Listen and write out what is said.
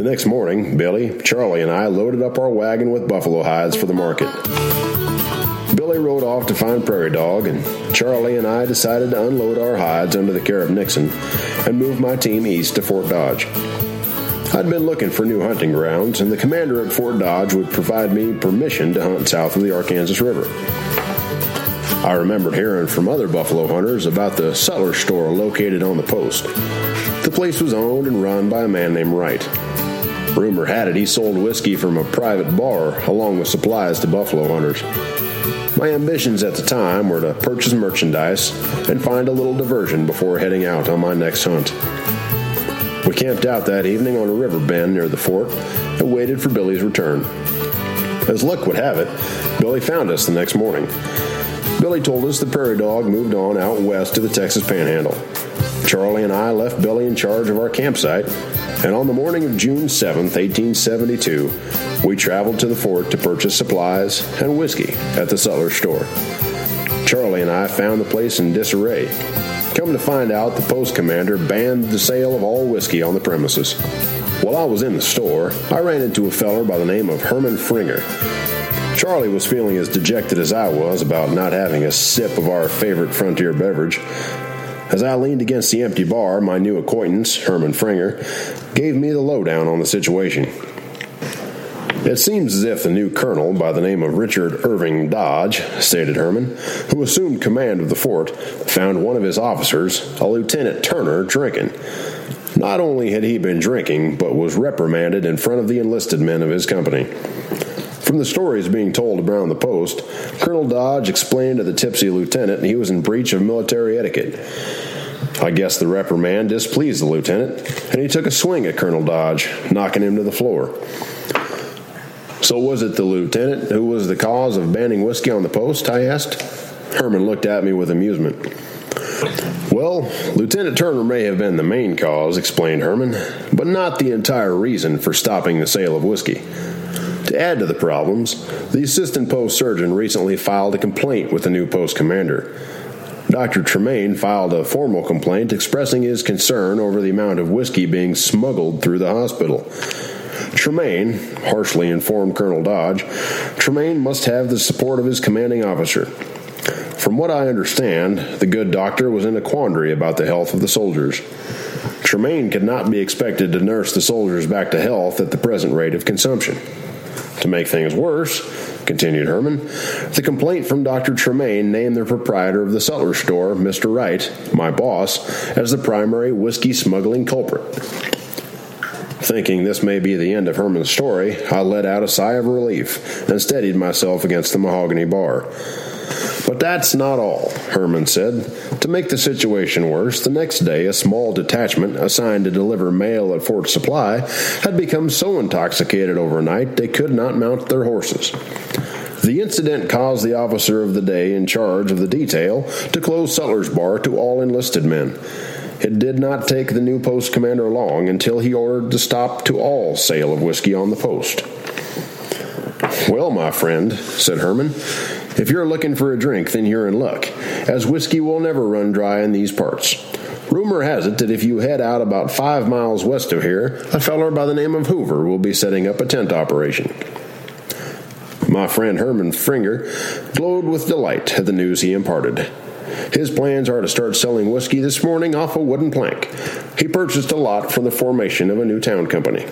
The next morning, Billy, Charlie, and I loaded up our wagon with buffalo hides for the market. Billy rode off to find Prairie Dog, and Charlie and I decided to unload our hides under the care of Nixon and move my team east to Fort Dodge. I'd been looking for new hunting grounds, and the commander at Fort Dodge would provide me permission to hunt south of the Arkansas River. I remembered hearing from other buffalo hunters about the Sutler store located on the post. The place was owned and run by a man named Wright. Rumor had it he sold whiskey from a private bar along with supplies to buffalo hunters. My ambitions at the time were to purchase merchandise and find a little diversion before heading out on my next hunt. We camped out that evening on a river bend near the fort and waited for Billy's return. As luck would have it, Billy found us the next morning. Billy told us the prairie dog moved on out west to the Texas Panhandle. Charlie and I left Billy in charge of our campsite, and on the morning of June 7, 1872, we traveled to the fort to purchase supplies and whiskey at the Sutler store. Charlie and I found the place in disarray. Come to find out, the post commander banned the sale of all whiskey on the premises. While I was in the store, I ran into a feller by the name of Herman Fringer. Charlie was feeling as dejected as I was about not having a sip of our favorite frontier beverage. As I leaned against the empty bar, my new acquaintance, Herman Fringer, gave me the lowdown on the situation. It seems as if the new colonel, by the name of Richard Irving Dodge, stated Herman, who assumed command of the fort, found one of his officers, a Lieutenant Turner, drinking. Not only had he been drinking, but was reprimanded in front of the enlisted men of his company. From the stories being told around the post, Colonel Dodge explained to the tipsy lieutenant he was in breach of military etiquette. I guess the reprimand displeased the lieutenant, and he took a swing at Colonel Dodge, knocking him to the floor. So, was it the lieutenant who was the cause of banning whiskey on the post? I asked. Herman looked at me with amusement. Well, Lieutenant Turner may have been the main cause, explained Herman, but not the entire reason for stopping the sale of whiskey. To add to the problems, the assistant post surgeon recently filed a complaint with the new post commander. Dr. Tremaine filed a formal complaint expressing his concern over the amount of whiskey being smuggled through the hospital. Tremaine harshly informed Colonel Dodge Tremaine must have the support of his commanding officer. From what I understand, the good doctor was in a quandary about the health of the soldiers. Tremaine could not be expected to nurse the soldiers back to health at the present rate of consumption. To make things worse, continued Herman, the complaint from Dr. Tremaine named the proprietor of the Sutler store, Mr. Wright, my boss, as the primary whiskey smuggling culprit. Thinking this may be the end of Herman's story, I let out a sigh of relief and steadied myself against the mahogany bar. But that's not all, Herman said. To make the situation worse, the next day a small detachment assigned to deliver mail at Fort Supply had become so intoxicated overnight they could not mount their horses. The incident caused the officer of the day in charge of the detail to close Sutler's Bar to all enlisted men. It did not take the new post commander long until he ordered the stop to all sale of whiskey on the post. Well, my friend, said Herman, if you're looking for a drink, then you're in luck, as whiskey will never run dry in these parts. Rumor has it that if you head out about five miles west of here, a feller by the name of Hoover will be setting up a tent operation. My friend Herman Fringer glowed with delight at the news he imparted. His plans are to start selling whiskey this morning off a wooden plank. He purchased a lot for the formation of a new town company.